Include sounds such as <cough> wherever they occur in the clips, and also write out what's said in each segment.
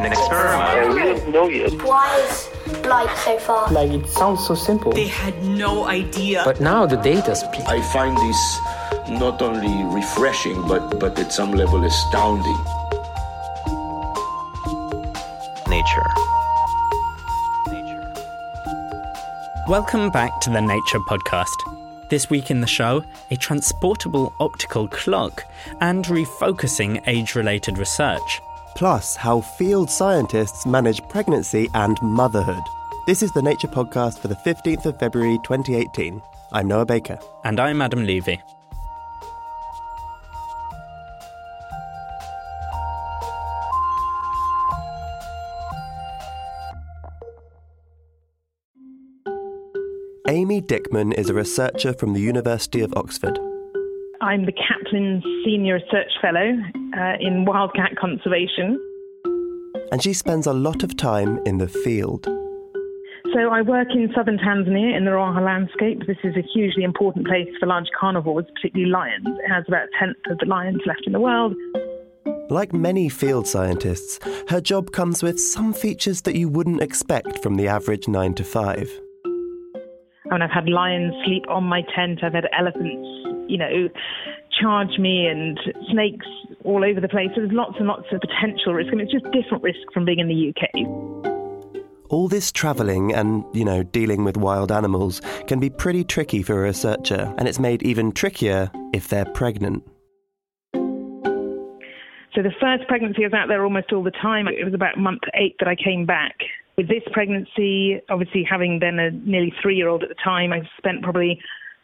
nature. An experiment. we don't know yet. Why is light so far? Like it sounds so simple. They had no idea. But now the data speak. I find this not only refreshing, but, but at some level astounding. Nature. Welcome back to the Nature Podcast. This week in the show, a transportable optical clock and refocusing age related research. Plus, how field scientists manage pregnancy and motherhood. This is the Nature Podcast for the 15th of February 2018. I'm Noah Baker. And I'm Adam Levy. Amy Dickman is a researcher from the University of Oxford. I'm the Kaplan Senior Research Fellow uh, in Wildcat Conservation. And she spends a lot of time in the field. So I work in southern Tanzania in the Ruaha landscape. This is a hugely important place for large carnivores, particularly lions. It has about a tenth of the lions left in the world. Like many field scientists, her job comes with some features that you wouldn't expect from the average 9 to 5. I mean, I've had lions sleep on my tent, I've had elephants, you know, charge me, and snakes all over the place. So there's lots and lots of potential risk. I mean, it's just different risk from being in the UK. All this travelling and, you know, dealing with wild animals can be pretty tricky for a researcher, and it's made even trickier if they're pregnant. So the first pregnancy I was out there almost all the time. It was about month eight that I came back. With this pregnancy, obviously having been a nearly three-year-old at the time, I spent probably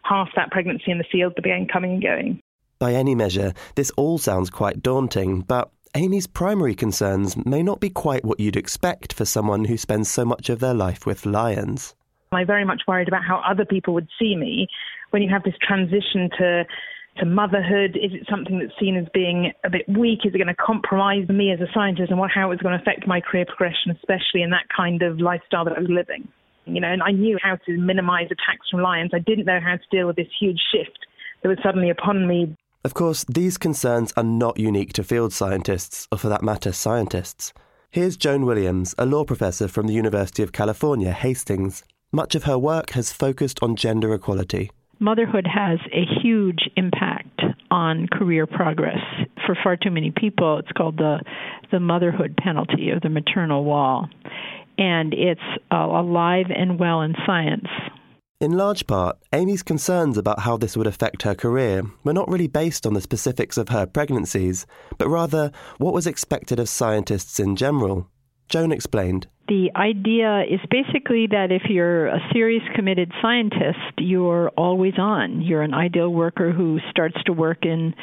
half that pregnancy in the field, the being coming and going. By any measure, this all sounds quite daunting, but Amy's primary concerns may not be quite what you'd expect for someone who spends so much of their life with lions. I very much worried about how other people would see me when you have this transition to to motherhood? Is it something that's seen as being a bit weak? Is it going to compromise me as a scientist and what, how it's going to affect my career progression, especially in that kind of lifestyle that I was living? You know, and I knew how to minimize attacks from lions. I didn't know how to deal with this huge shift that was suddenly upon me. Of course, these concerns are not unique to field scientists, or for that matter, scientists. Here's Joan Williams, a law professor from the University of California, Hastings. Much of her work has focused on gender equality motherhood has a huge impact on career progress. For far too many people, it's called the the motherhood penalty or the maternal wall, and it's uh, alive and well in science. In large part, Amy's concerns about how this would affect her career were not really based on the specifics of her pregnancies, but rather what was expected of scientists in general. Joan explained. The idea is basically that if you're a serious committed scientist, you're always on. You're an ideal worker who starts to work in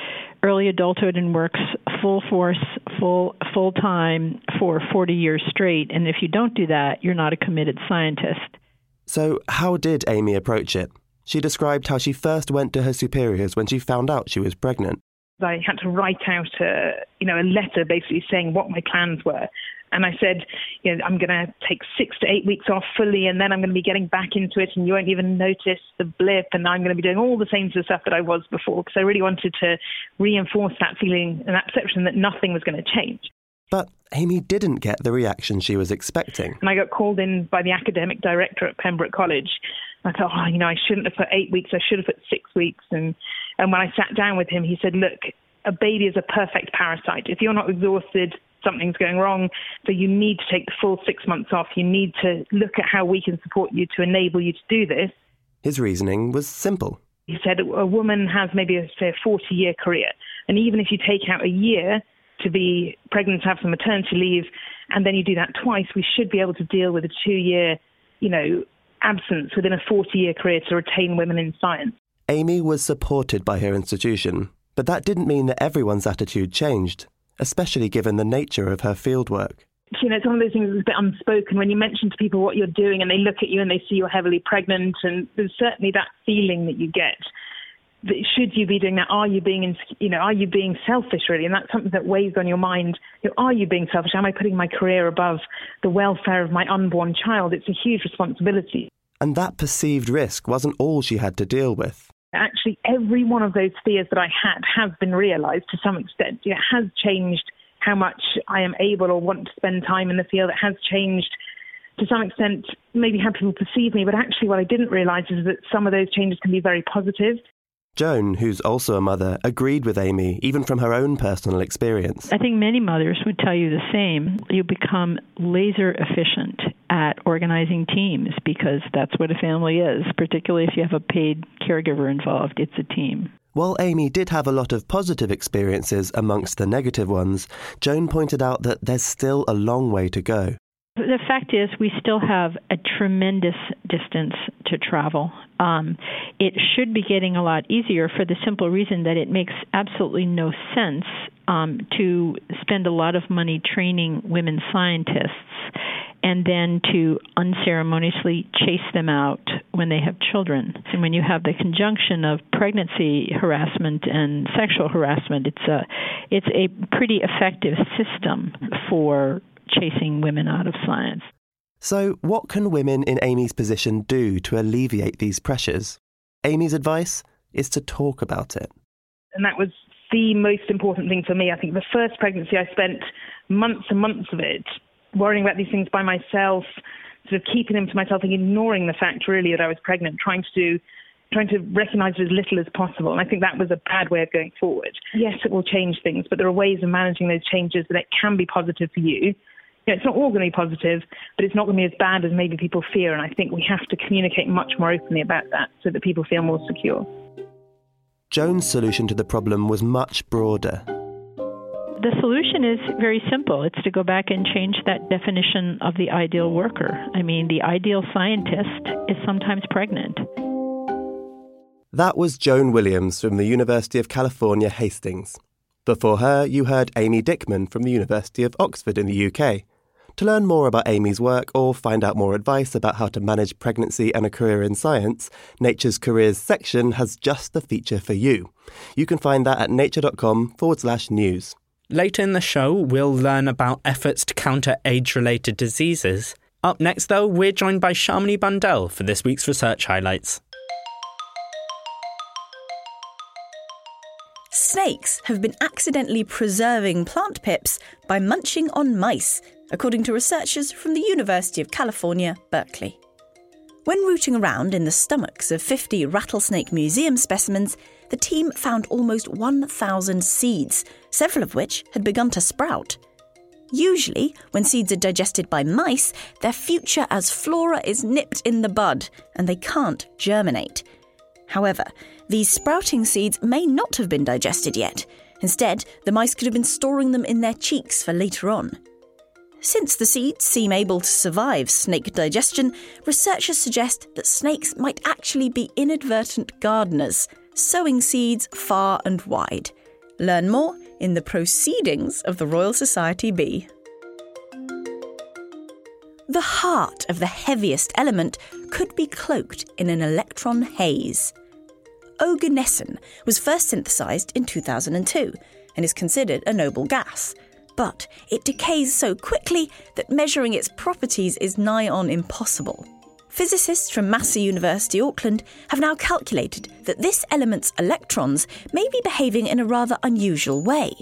early adulthood and works full force, full full time for 40 years straight. And if you don't do that, you're not a committed scientist. So, how did Amy approach it? She described how she first went to her superiors when she found out she was pregnant. I had to write out a, you know, a letter basically saying what my plans were. And I said, you know, I'm going to take six to eight weeks off fully, and then I'm going to be getting back into it, and you won't even notice the blip, and I'm going to be doing all the same sort of stuff that I was before, because I really wanted to reinforce that feeling and that perception that nothing was going to change. But Amy didn't get the reaction she was expecting. And I got called in by the academic director at Pembroke College. I thought, oh, you know, I shouldn't have put eight weeks. I should have put six weeks. And and when I sat down with him, he said, look, a baby is a perfect parasite. If you're not exhausted, something's going wrong. So you need to take the full six months off. You need to look at how we can support you to enable you to do this. His reasoning was simple. He said a woman has maybe a, say, a 40 year career. And even if you take out a year to be pregnant, to have some maternity leave, and then you do that twice, we should be able to deal with a two year, you know, absence within a 40 year career to retain women in science. Amy was supported by her institution, but that didn't mean that everyone's attitude changed especially given the nature of her fieldwork. You know, it's one of those things that's a bit unspoken when you mention to people what you're doing and they look at you and they see you're heavily pregnant, and there's certainly that feeling that you get. Should you be doing that? Are you being, you know, are you being selfish really? And that's something that weighs on your mind. You know, are you being selfish? Am I putting my career above the welfare of my unborn child? It's a huge responsibility. And that perceived risk wasn't all she had to deal with actually every one of those fears that I had has been realized to some extent. It has changed how much I am able or want to spend time in the field. It has changed to some extent, maybe how people perceive me, but actually, what I didn't realize is that some of those changes can be very positive. Joan, who's also a mother, agreed with Amy, even from her own personal experience. I think many mothers would tell you the same. You become laser efficient at organizing teams because that's what a family is, particularly if you have a paid caregiver involved. It's a team. While Amy did have a lot of positive experiences amongst the negative ones, Joan pointed out that there's still a long way to go. The fact is, we still have a tremendous distance to travel. Um, it should be getting a lot easier for the simple reason that it makes absolutely no sense um, to spend a lot of money training women scientists and then to unceremoniously chase them out when they have children. And when you have the conjunction of pregnancy harassment and sexual harassment, it's a it's a pretty effective system for chasing women out of science. So, what can women in Amy's position do to alleviate these pressures? Amy's advice is to talk about it. And that was the most important thing for me. I think the first pregnancy, I spent months and months of it worrying about these things by myself, sort of keeping them to myself and ignoring the fact really that I was pregnant, trying to do trying to recognize it as little as possible. And I think that was a bad way of going forward. Yes, it will change things, but there are ways of managing those changes that it can be positive for you you know, it's not all going to be positive, but it's not going to be as bad as maybe people fear. And I think we have to communicate much more openly about that so that people feel more secure. Joan's solution to the problem was much broader. The solution is very simple. It's to go back and change that definition of the ideal worker. I mean, the ideal scientist is sometimes pregnant. That was Joan Williams from the University of California, Hastings. Before her, you heard Amy Dickman from the University of Oxford in the UK. To learn more about Amy's work or find out more advice about how to manage pregnancy and a career in science, Nature's Careers section has just the feature for you. You can find that at nature.com forward slash news. Later in the show, we'll learn about efforts to counter age related diseases. Up next, though, we're joined by Shamini Bundell for this week's research highlights. Snakes have been accidentally preserving plant pips by munching on mice according to researchers from the University of California, Berkeley. When rooting around in the stomachs of 50 rattlesnake museum specimens, the team found almost 1,000 seeds, several of which had begun to sprout. Usually, when seeds are digested by mice, their future as flora is nipped in the bud and they can't germinate. However, these sprouting seeds may not have been digested yet. Instead, the mice could have been storing them in their cheeks for later on. Since the seeds seem able to survive snake digestion, researchers suggest that snakes might actually be inadvertent gardeners, sowing seeds far and wide. Learn more in the Proceedings of the Royal Society B. The heart of the heaviest element could be cloaked in an electron haze. Oganesson was first synthesized in 2002 and is considered a noble gas but it decays so quickly that measuring its properties is nigh on impossible. Physicists from Massey University Auckland have now calculated that this element's electrons may be behaving in a rather unusual way.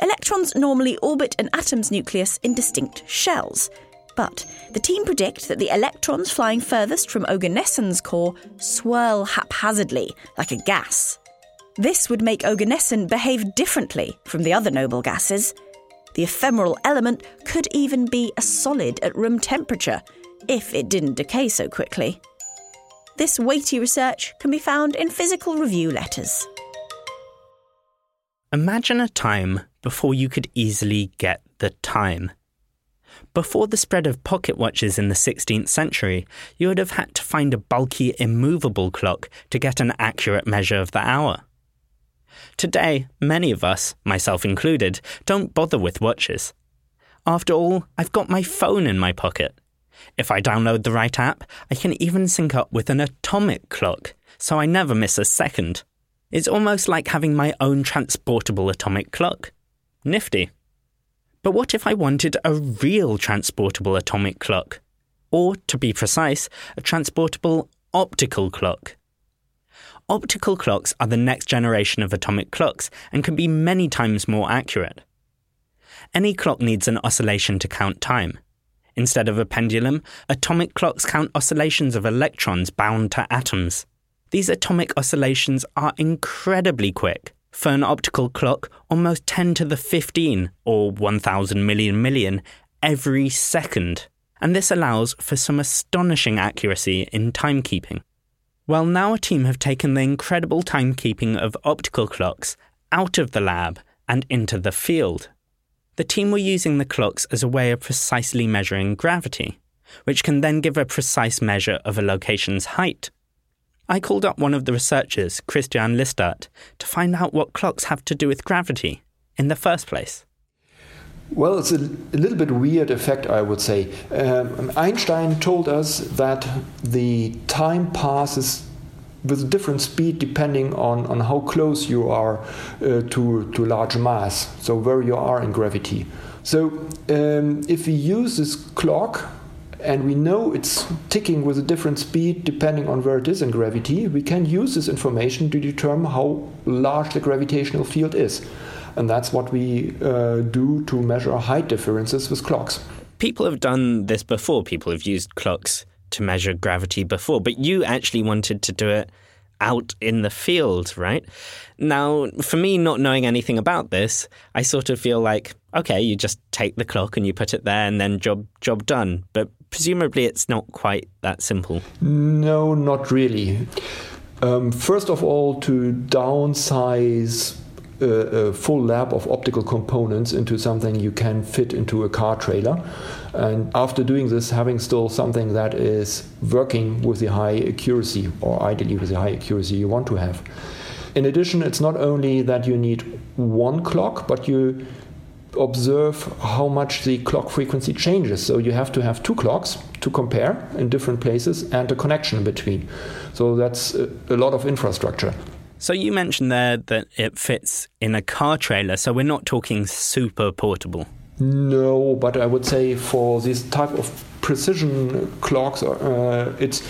Electrons normally orbit an atom's nucleus in distinct shells, but the team predict that the electrons flying furthest from Oganesson's core swirl haphazardly, like a gas. This would make Oganesson behave differently from the other noble gases. The ephemeral element could even be a solid at room temperature, if it didn't decay so quickly. This weighty research can be found in physical review letters. Imagine a time before you could easily get the time. Before the spread of pocket watches in the 16th century, you would have had to find a bulky, immovable clock to get an accurate measure of the hour. Today, many of us, myself included, don't bother with watches. After all, I've got my phone in my pocket. If I download the right app, I can even sync up with an atomic clock, so I never miss a second. It's almost like having my own transportable atomic clock. Nifty. But what if I wanted a real transportable atomic clock? Or, to be precise, a transportable optical clock. Optical clocks are the next generation of atomic clocks and can be many times more accurate. Any clock needs an oscillation to count time. Instead of a pendulum, atomic clocks count oscillations of electrons bound to atoms. These atomic oscillations are incredibly quick. For an optical clock, almost 10 to the 15, or 1000 million million, every second. And this allows for some astonishing accuracy in timekeeping. Well, now a team have taken the incredible timekeeping of optical clocks out of the lab and into the field. The team were using the clocks as a way of precisely measuring gravity, which can then give a precise measure of a location's height. I called up one of the researchers, Christian Lisdat, to find out what clocks have to do with gravity in the first place. Well, it's a, a little bit weird effect, I would say. Um, Einstein told us that the time passes with different speed depending on, on how close you are uh, to, to large mass, so where you are in gravity. So um, if we use this clock and we know it's ticking with a different speed depending on where it is in gravity, we can use this information to determine how large the gravitational field is. And that's what we uh, do to measure height differences with clocks. People have done this before. People have used clocks to measure gravity before, but you actually wanted to do it out in the field, right? Now, for me, not knowing anything about this, I sort of feel like, okay, you just take the clock and you put it there and then job job done. But presumably it's not quite that simple. No, not really. Um, first of all, to downsize a, a, full lab of optical components into something you can fit into a car trailer. And after doing this, having still something that is working with the high accuracy, or ideally with the high accuracy you want to have. In addition, it's not only that you need one clock, but you observe how much the clock frequency changes. So you have to have two clocks to compare in different places and a connection between. So that's a, lot of infrastructure. So you mentioned there that it fits in a car trailer, so we're not talking super portable. No, but I would say for this type of precision clocks, uh, it's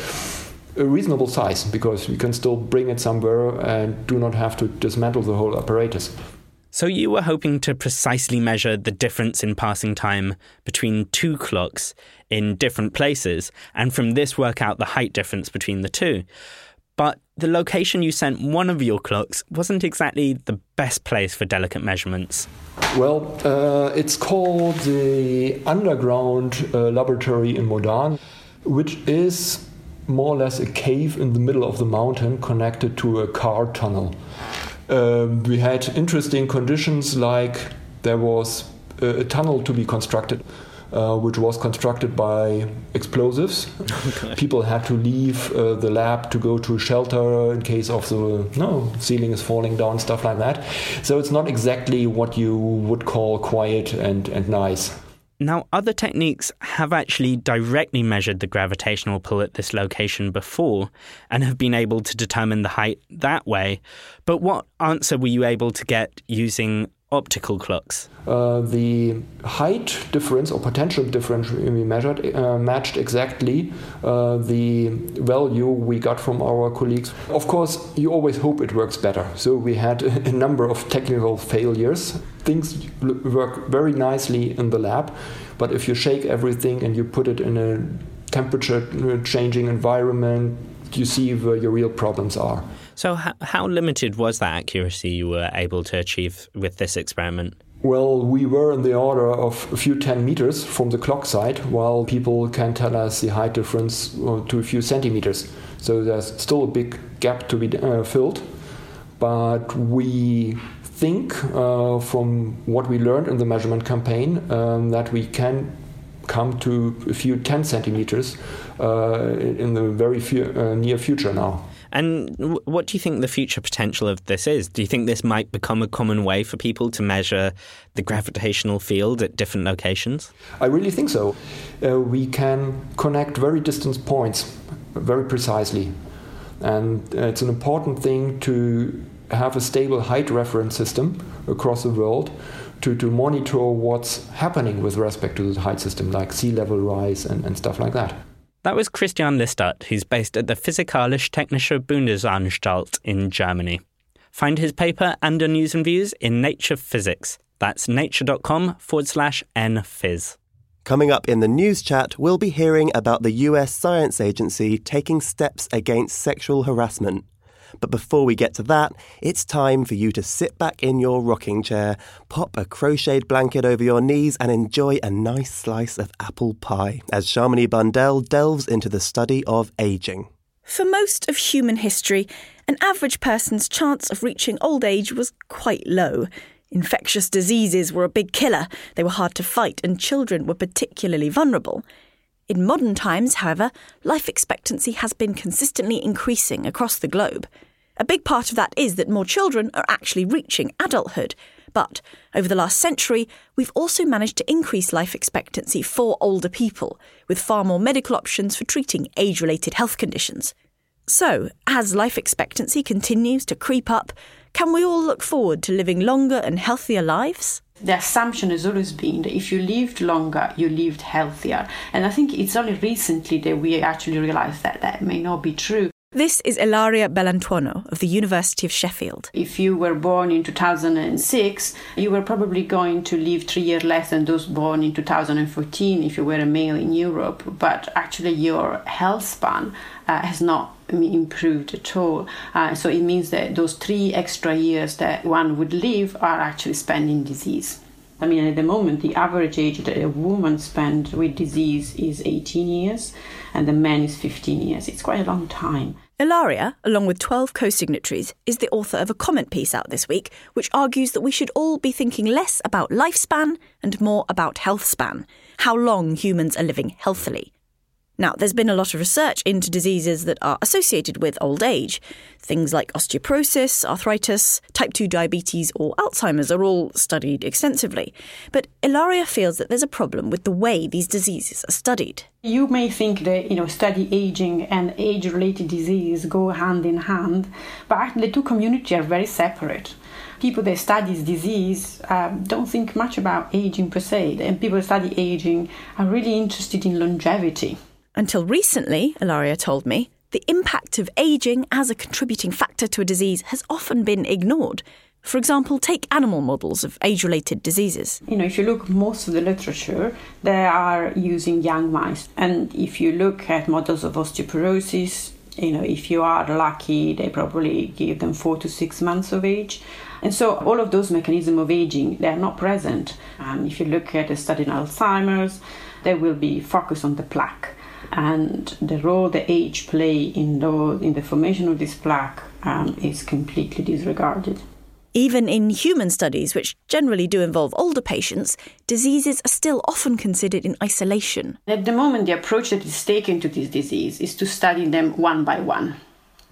a reasonable size because you can still bring it somewhere and do not have to dismantle the whole apparatus. So you were hoping to precisely measure the difference in passing time between two clocks in different places, and from this work out the height difference between the two. But the location you sent one of your clocks wasn't exactly the best place for delicate measurements. Well, uh, it's called the Underground uh, Laboratory in Modane, which is more or less a cave in the middle of the mountain connected to a car tunnel. Um, we had interesting conditions like there was a, a tunnel to be constructed uh, which was constructed by explosives. <laughs> Okay. People had to leave uh, the lab to go to shelter in case of the no ceiling is falling down, stuff like that. So it's not exactly what you would call quiet and, and nice. Now, other techniques have actually directly measured the gravitational pull at this location before and have been able to determine the height that way. But what answer were you able to get using optical clocks? Uh, the height difference or potential difference we measured uh, matched exactly uh, the value we got from our colleagues. Of course, you always hope it works better. So we had <laughs> a number of technical failures. Things work very nicely in the lab, but if you shake everything and you put it in a temperature changing environment, you see where your real problems are. So, how limited was that accuracy you were able to achieve with this experiment? Well, we were in the order of a few 10 meters from the clock side, while people can tell us the height difference uh, to a few centimeters. So there's still a big gap to be uh, filled. But we think uh, from what we learned in the measurement campaign um, that we can come to a few 10 centimeters uh, in the very few, uh, near future now. And what do you think the future potential of this is? Do you think this might become a common way for people to measure the gravitational field at different locations? I really think so. Uh, we can connect very distant points very precisely. And uh, it's an important thing to have a stable height reference system across the world to, to monitor what's happening with respect to the height system, like sea level rise and, and stuff like that. That was Christian Lisdat, who's based at the Physikalische Technische Bundesanstalt in Germany. Find his paper and news and views in Nature Physics. That's nature.com forward slash nphys. Coming up in the news chat, we'll be hearing about the US Science Agency taking steps against sexual harassment. But before we get to that, it's time for you to sit back in your rocking chair, pop a crocheted blanket over your knees, and enjoy a nice slice of apple pie as Shamini Bundell delves into the study of aging. For most of human history, an average person's chance of reaching old age was quite low. Infectious diseases were a big killer, they were hard to fight, and children were particularly vulnerable. In modern times, however, life expectancy has been consistently increasing across the globe. A big part of that is that more children are actually reaching adulthood. But over the last century, we've also managed to increase life expectancy for older people, with far more medical options for treating age related health conditions. So, as life expectancy continues to creep up, can we all look forward to living longer and healthier lives? The assumption has always been that if you lived longer, you lived healthier. And I think it's only recently that we actually realized that that may not be true. This is Ilaria Bellantuono of the University of Sheffield. If you were born in 2006, you were probably going to live three years less than those born in 2014 if you were a male in Europe. But actually, your health span uh, has not improved at all. Uh, so it means that those three extra years that one would live are actually spent in disease. I mean, at the moment, the average age that a woman spends with disease is 18 years, and the man is 15 years. It's quite a long time. Ilaria, along with 12 co signatories, is the author of a comment piece out this week which argues that we should all be thinking less about lifespan and more about health span, how long humans are living healthily. Now, there's been a lot of research into diseases that are associated with old age. Things like osteoporosis, arthritis, type 2 diabetes, or Alzheimer's are all studied extensively. But Ilaria feels that there's a problem with the way these diseases are studied. You may think that, you know, study aging and age-related disease go hand in hand, but actually the two communities are very separate people that study disease um, don't think much about aging per se, and people that study aging are really interested in longevity. Until recently, Ilaria told me, the impact of ageing as a contributing factor to a disease has often been ignored. For example, take animal models of age related diseases. You know, if you look most of the literature, they are using young mice. And if you look at models of osteoporosis, you know, if you are lucky, they probably give them four to six months of age. And so all of those mechanisms of aging, they are not present. And if you look at a study in Alzheimer's, they will be focused on the plaque and the role the age play in the, in the formation of this plaque um, is completely disregarded. Even in human studies, which generally do involve older patients, diseases are still often considered in isolation. At the moment, the approach that is taken to this disease is to study them one by one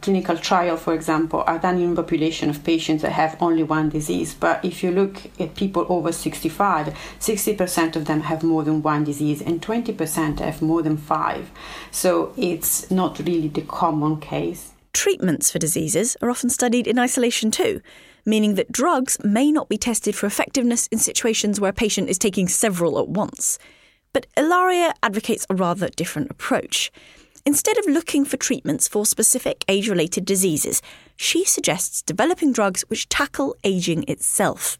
clinical trial, for example, are done in a population of patients that have only one disease. But if you look at people over 65, 60% of them have more than one disease and 20% have more than five. So it's not really the common case. Treatments for diseases are often studied in isolation too, meaning that drugs may not be tested for effectiveness in situations where a patient is taking several at once. But Ilaria advocates a rather different approach. Instead of looking for treatments for specific age related diseases, she suggests developing drugs which tackle aging itself.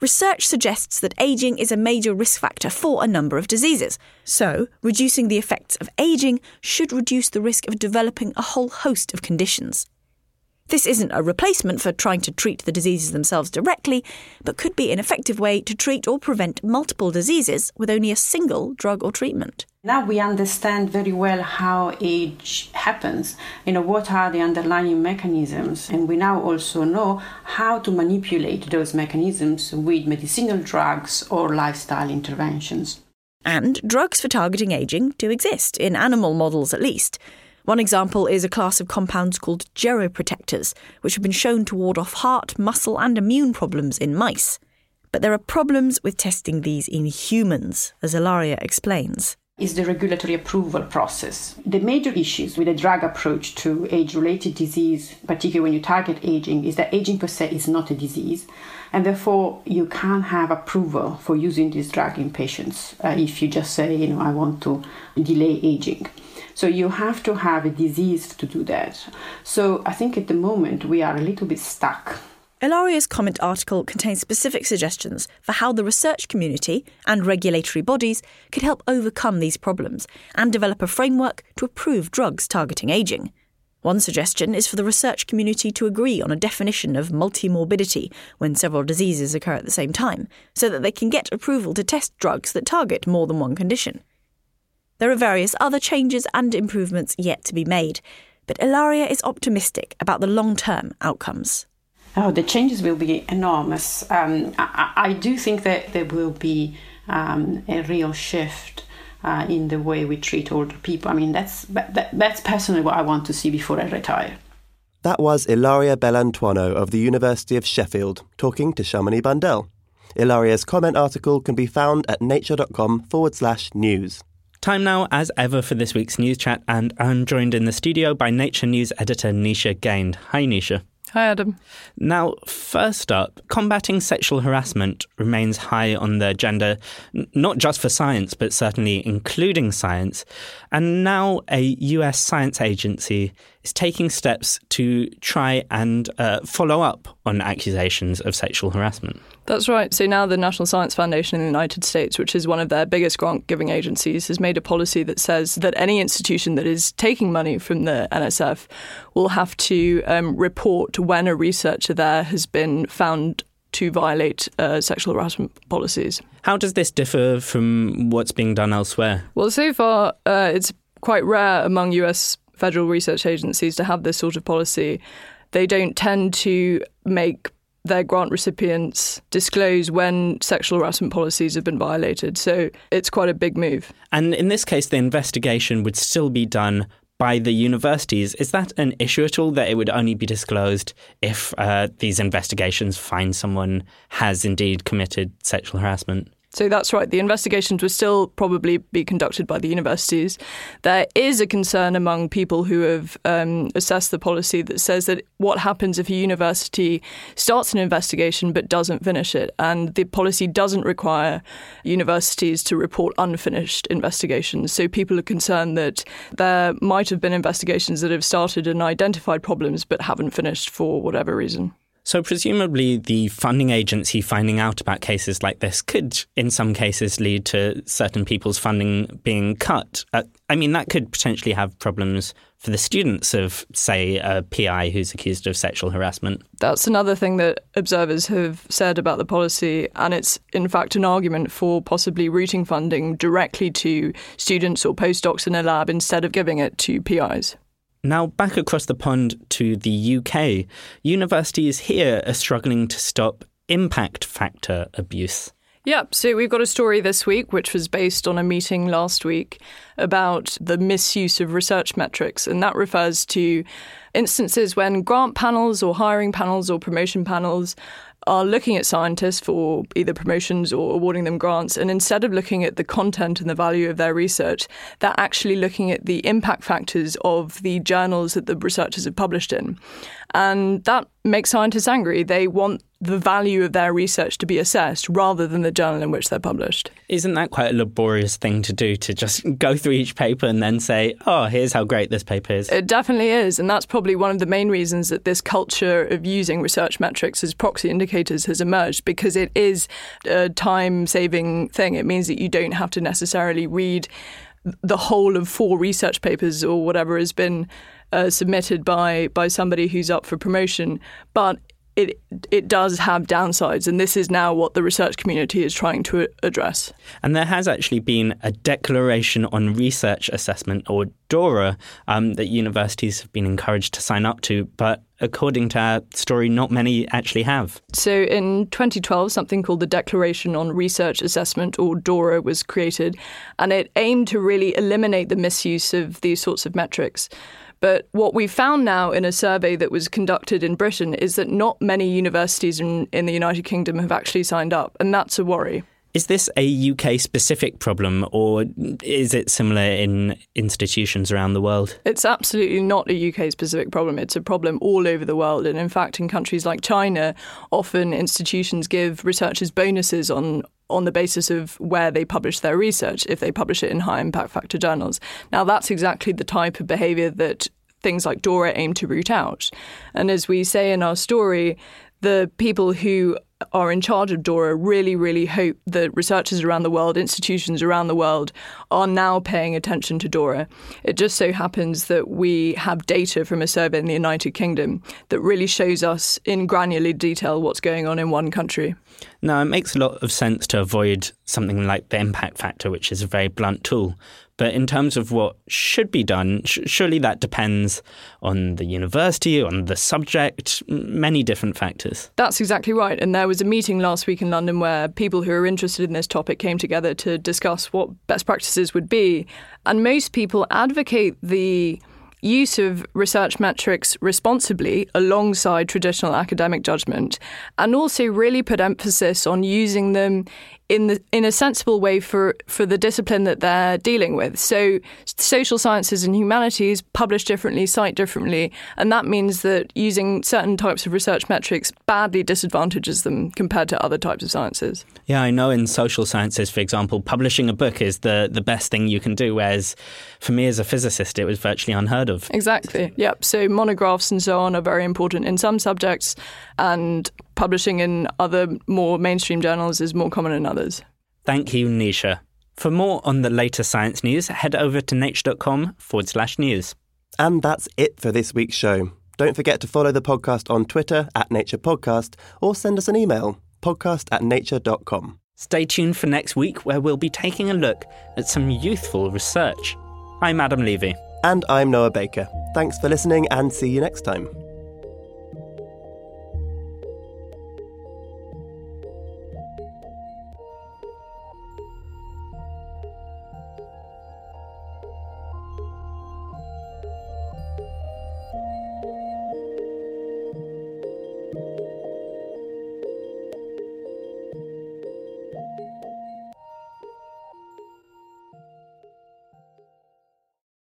Research suggests that aging is a major risk factor for a number of diseases. So, reducing the effects of aging should reduce the risk of developing a whole host of conditions. This isn't a replacement for trying to treat the diseases themselves directly, but could be an effective way to treat or prevent multiple diseases with only a single drug or treatment. Now we understand very well how age happens, you know, what are the underlying mechanisms, and we now also know how to manipulate those mechanisms with medicinal drugs or lifestyle interventions. And drugs for targeting aging do exist, in animal models at least. One example is a class of compounds called geroprotectors, which have been shown to ward off heart, muscle, and immune problems in mice. But there are problems with testing these in humans, as Ilaria explains is the regulatory approval process. The major issues with a drug approach to age related disease, particularly when you target aging, is that aging per se is not a disease, and therefore you can't have approval for using this drug in patients uh, if you just say, you know, I want to delay aging. So you have to have a disease to do that. So I think at the moment we are a little bit stuck Ilaria's comment article contains specific suggestions for how the research community and regulatory bodies could help overcome these problems and develop a framework to approve drugs targeting aging. One suggestion is for the research community to agree on a definition of multimorbidity when several diseases occur at the same time, so that they can get approval to test drugs that target more than one condition. There are various other changes and improvements yet to be made, but Ilaria is optimistic about the long term outcomes. Oh, the changes will be enormous. Um, I, I, do think that there will be um, a real shift uh, in the way we treat older people. I mean, that's that, that's personally what I want to see before I retire. That was Ilaria Bellantuono of the University of Sheffield talking to Shamini Bundell. Ilaria's comment article can be found at nature.com forward slash news. Time now, as ever, for this week's news chat, and I'm joined in the studio by Nature News editor Nisha Gaind. Hi, Nisha. Hi, Adam. Now, first up, combating sexual harassment remains high on the agenda, not just for science, but certainly including science. And now a US science agency is taking steps to try and uh, follow up on accusations of sexual harassment. That's right. So now the National Science Foundation in the United States, which is one of their biggest grant giving agencies, has made a policy that says that any institution that is taking money from the NSF will have to um, report when a researcher there has been found to violate uh, sexual harassment policies. How does this differ from what's being done elsewhere? Well, so far, uh, it's quite rare among US federal research agencies to have this sort of policy. They don't tend to make their grant recipients disclose when sexual harassment policies have been violated. So it's quite a big move. And in this case, the investigation would still be done by the universities. Is that an issue at all that it would only be disclosed if uh, these investigations find someone has indeed committed sexual harassment? So that's right. The investigations would still probably be conducted by the universities. There is a concern among people who have um, assessed the policy that says that what happens if a university starts an investigation but doesn't finish it, and the policy doesn't require universities to report unfinished investigations. So people are concerned that there might have been investigations that have started and identified problems but haven't finished for whatever reason. So, presumably, the funding agency finding out about cases like this could, in some cases, lead to certain people's funding being cut. Uh, I mean, that could potentially have problems for the students of, say, a PI who's accused of sexual harassment. That's another thing that observers have said about the policy, and it's in fact an argument for possibly routing funding directly to students or postdocs in a lab instead of giving it to PIs. Now, back across the pond to the UK, universities here are struggling to stop impact factor abuse. Yeah, so we've got a story this week which was based on a meeting last week about the misuse of research metrics, and that refers to instances when grant panels or hiring panels or promotion panels are looking at scientists for either promotions or awarding them grants. And instead of looking at the content and the value of their research, they're actually looking at the impact factors of the journals that the researchers have published in. And that makes scientists angry. They want the value of their research to be assessed rather than the journal in which they're published. Isn't that quite a laborious thing to do to just go through each paper and then say, oh, here's how great this paper is? It definitely is. And that's probably one of the main reasons that this culture of using research metrics as proxy indicators has emerged because it is a time saving thing. It means that you don't have to necessarily read the whole of four research papers or whatever has been uh, submitted by by somebody who's up for promotion, but it it does have downsides, and this is now what the research community is trying to address. And there has actually been a declaration on research assessment, or DORA, um, that universities have been encouraged to sign up to, but according to our story, not many actually have. So in 2012, something called the Declaration on Research Assessment, or DORA, was created, and it aimed to really eliminate the misuse of these sorts of metrics. But what we found now in a survey that was conducted in Britain is that not many universities in, in the United Kingdom have actually signed up, and that's a worry. Is this a UK specific problem or is it similar in institutions around the world? It's absolutely not a UK specific problem. It's a problem all over the world. And in fact, in countries like China, often institutions give researchers bonuses on on the basis of where they publish their research if they publish it in high impact factor journals. Now, that's exactly the type of behavior that things like DORA aim to root out. And as we say in our story, the people who are in charge of DORA really, really hope that researchers around the world, institutions around the world, are now paying attention to DORA. It just so happens that we have data from a survey in the United Kingdom that really shows us in granular detail what's going on in one country. Now, it makes a lot of sense to avoid something like the impact factor, which is a very blunt tool. But in terms of what should be done, sh- surely that depends on the university, on the subject, many different factors. That's exactly right. And there was a meeting last week in London where people who are interested in this topic came together to discuss what best practices would be. And most people advocate the use of research metrics responsibly alongside traditional academic judgment, and also really put emphasis on using them in the in a sensible way for for the discipline that they're dealing with. So social sciences and humanities publish differently, cite differently, and that means that using certain types of research metrics badly disadvantages them compared to other types of sciences. Yeah, I know in social sciences, for example, publishing a book is the the best thing you can do, whereas for me as a physicist it was virtually unheard of. Exactly. Yep. So monographs and so on are very important in some subjects and publishing in other more mainstream journals is more common in others. Thank you, Nisha. For more on the latest science news, head over to nature.com forward slash news. And that's it for this week's show. Don't forget to follow the podcast on Twitter at Nature Podcast or send us an email, podcast at nature.com. Stay tuned for next week where we'll be taking a look at some youthful research. I'm Adam Levy. And I'm Noah Baker. Thanks for listening and see you next time.